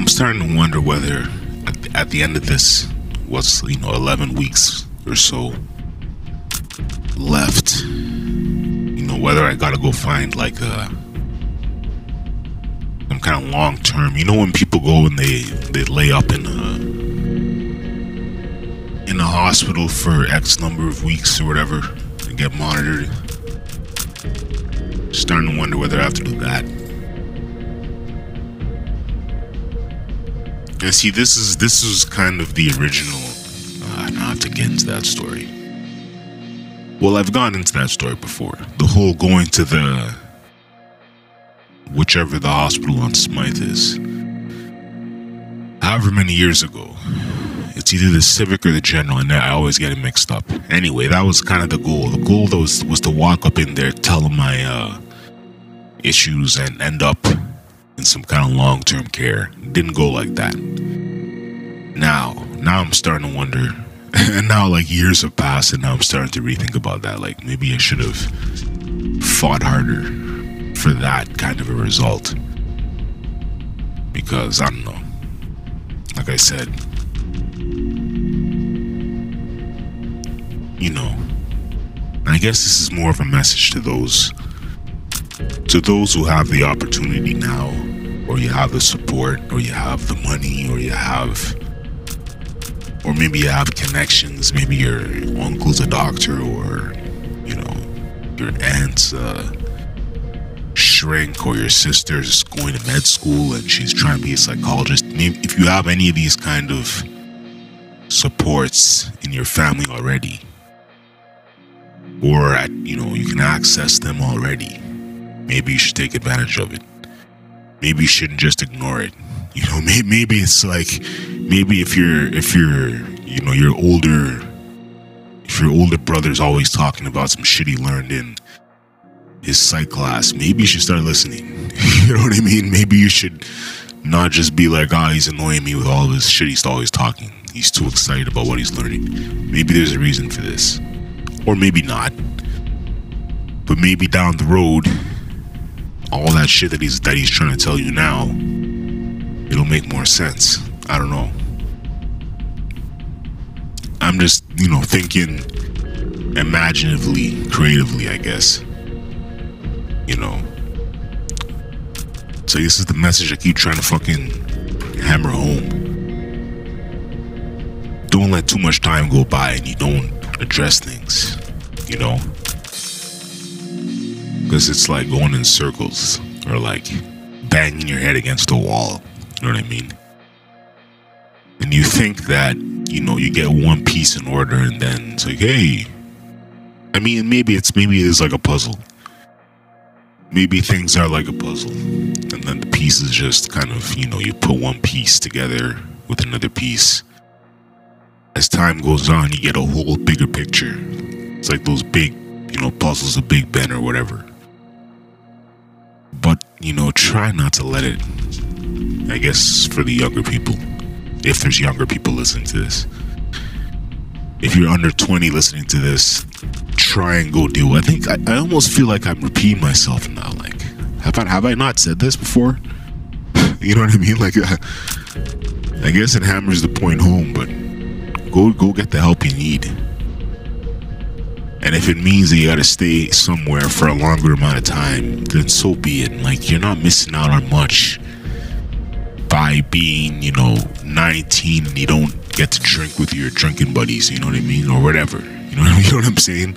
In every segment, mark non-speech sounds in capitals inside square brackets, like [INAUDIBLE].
I'm starting to wonder whether at the, at the end of this, what's you know 11 weeks or so left, you know whether I gotta go find like a some kind of long term. You know when people go and they they lay up in a in a hospital for X number of weeks or whatever and get monitored. Starting to wonder whether I have to do that. And see, this is this is kind of the original. Uh, not to get into that story. Well, I've gone into that story before. The whole going to the whichever the hospital on Smyth is. However many years ago, it's either the Civic or the General, and I always get it mixed up. Anyway, that was kind of the goal. The goal was was to walk up in there, tell them my uh, issues, and end up in some kind of long term care. Didn't go like that. Now, now I'm starting to wonder. and [LAUGHS] now, like years have passed, and now I'm starting to rethink about that. Like maybe I should have fought harder for that kind of a result. Because I don't know. Like I said, you know, I guess this is more of a message to those to those who have the opportunity now, or you have the support, or you have the money, or you have, or maybe you have connections. Maybe your uncle's a doctor, or you know, your aunt's a shrink, or your sister's going to med school and she's trying to be a psychologist. If you have any of these kind of supports in your family already, or at you know you can access them already maybe you should take advantage of it maybe you shouldn't just ignore it. You know maybe, maybe it's like maybe if you're if you're you know your older if your older brother's always talking about some shit he learned in his psych class maybe you should start listening. [LAUGHS] You know what i mean? Maybe you should not just be like ah oh, he's annoying me with all this shit he's always talking. He's too excited about what he's learning. Maybe there's a reason for this. Or maybe not. But maybe down the road, all that shit that he's that he's trying to tell you now, it'll make more sense. I don't know. I'm just, you know, thinking imaginatively, creatively, I guess. You know. So this is the message I keep trying to fucking hammer home. Don't let too much time go by and you don't address things, you know? Because it's like going in circles or like banging your head against a wall. You know what I mean? And you think that, you know, you get one piece in order and then it's like, hey, I mean, maybe it's, maybe it is like a puzzle. Maybe things are like a puzzle. And then the pieces just kind of, you know, you put one piece together with another piece as time goes on, you get a whole bigger picture. It's like those big, you know, puzzles of Big Ben or whatever. But, you know, try not to let it, I guess, for the younger people, if there's younger people listening to this. If you're under 20 listening to this, try and go deal. I think I, I almost feel like I'm repeating myself now. Like, have I, have I not said this before? [LAUGHS] you know what I mean? Like, uh, [LAUGHS] I guess it hammers the point home, but go go get the help you need. And if it means that you gotta stay somewhere for a longer amount of time, then so be it. Like you're not missing out on much by being, you know, 19 and you don't get to drink with your drinking buddies, you know what I mean? Or whatever. You know you [LAUGHS] know what I'm saying?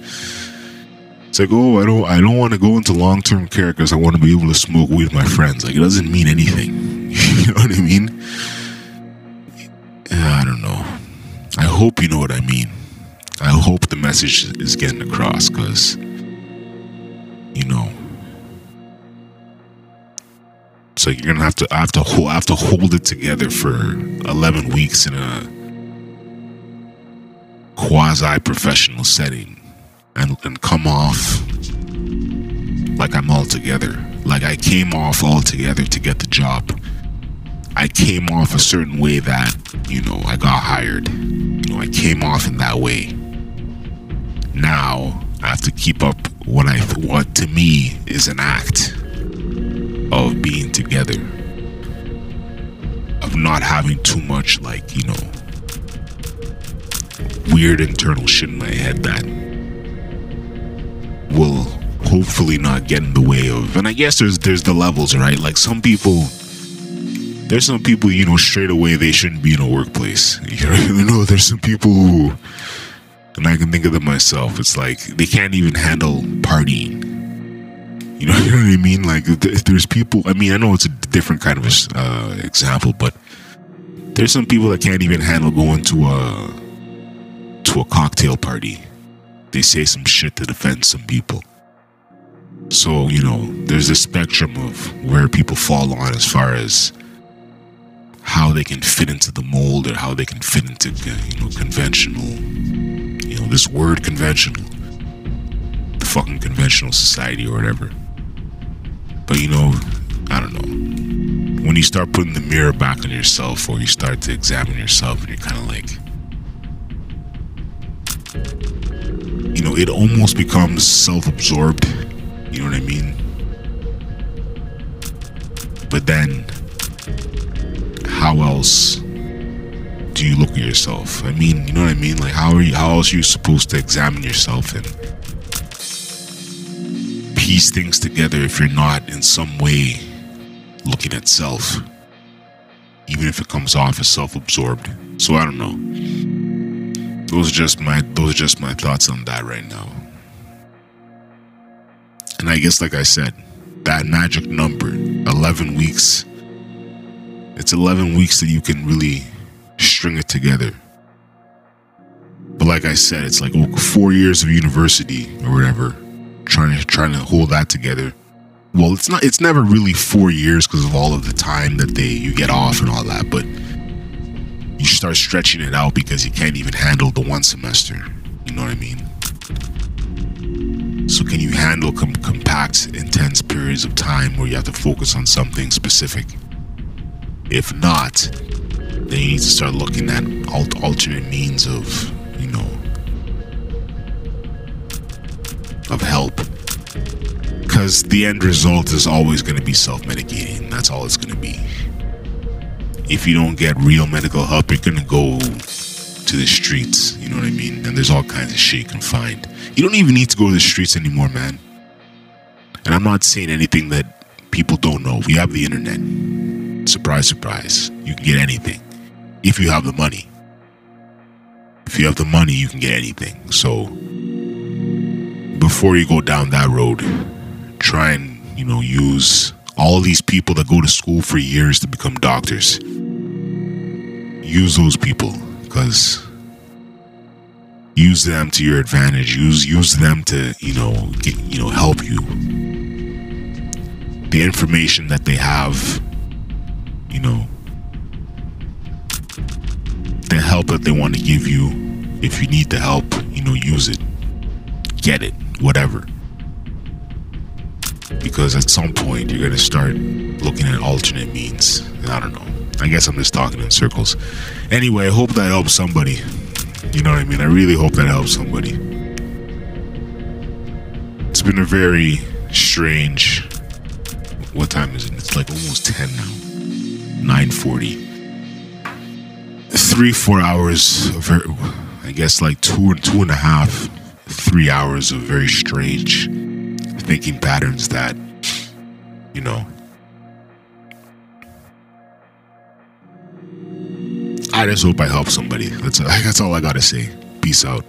It's like, oh, I don't, I don't want to go into long-term care because I want to be able to smoke weed with my friends. Like, it doesn't mean anything. [LAUGHS] you know what I mean? I don't know. I hope you know what I mean. I hope the message is getting across because, you know, so you're gonna have to I have to hold I have to hold it together for 11 weeks in a quasi professional setting and and come off like I'm all together. Like I came off all together to get the job. I came off a certain way that, you know, I got hired. You know, I came off in that way. Now I have to keep up what I what to me is an act of being together. Of not having too much like you know weird internal shit in my head that will hopefully not get in the way of and i guess there's there's the levels right like some people there's some people you know straight away they shouldn't be in a workplace [LAUGHS] you know there's some people who and i can think of them myself it's like they can't even handle partying you know, you [LAUGHS] know what I mean? Like, if there's people. I mean, I know it's a different kind of uh, example, but there's some people that can't even handle going to a to a cocktail party. They say some shit that offends some people. So you know, there's a spectrum of where people fall on as far as how they can fit into the mold or how they can fit into you know conventional. You know, this word conventional, the fucking conventional society or whatever. But you know, I don't know. When you start putting the mirror back on yourself or you start to examine yourself and you're kind of like, you know, it almost becomes self absorbed. You know what I mean? But then, how else do you look at yourself? I mean, you know what I mean? Like, how are you? How else are you supposed to examine yourself and piece things together if you're not in some way looking at self, even if it comes off as self-absorbed. So I don't know. Those are just my those are just my thoughts on that right now. And I guess like I said, that magic number, 11 weeks. It's 11 weeks that you can really string it together. But like I said, it's like oh, four years of university or whatever trying to trying to hold that together. Well, it's not. It's never really four years because of all of the time that they you get off and all that. But you start stretching it out because you can't even handle the one semester. You know what I mean? So can you handle com- compact, intense periods of time where you have to focus on something specific? If not, then you need to start looking at alternate means of, you know, of help. Because the end result is always going to be self medicating. That's all it's going to be. If you don't get real medical help, you're going to go to the streets. You know what I mean? And there's all kinds of shit you can find. You don't even need to go to the streets anymore, man. And I'm not saying anything that people don't know. We have the internet. Surprise, surprise. You can get anything if you have the money. If you have the money, you can get anything. So before you go down that road, try and, you know, use all these people that go to school for years to become doctors. Use those people because use them to your advantage. Use use them to, you know, get, you know, help you. The information that they have, you know, the help that they want to give you, if you need the help, you know, use it. Get it whatever. Because at some point you're gonna start looking at alternate means. I don't know. I guess I'm just talking in circles. Anyway, I hope that helps somebody. You know what I mean? I really hope that helps somebody. It's been a very strange. What time is it? It's like almost 10 now. 9:40. Three, four hours. Of, very, I guess like two two and a half three hours of very strange thinking patterns that, you know, I just hope I help somebody. That's [LAUGHS] that's all I gotta say. Peace out.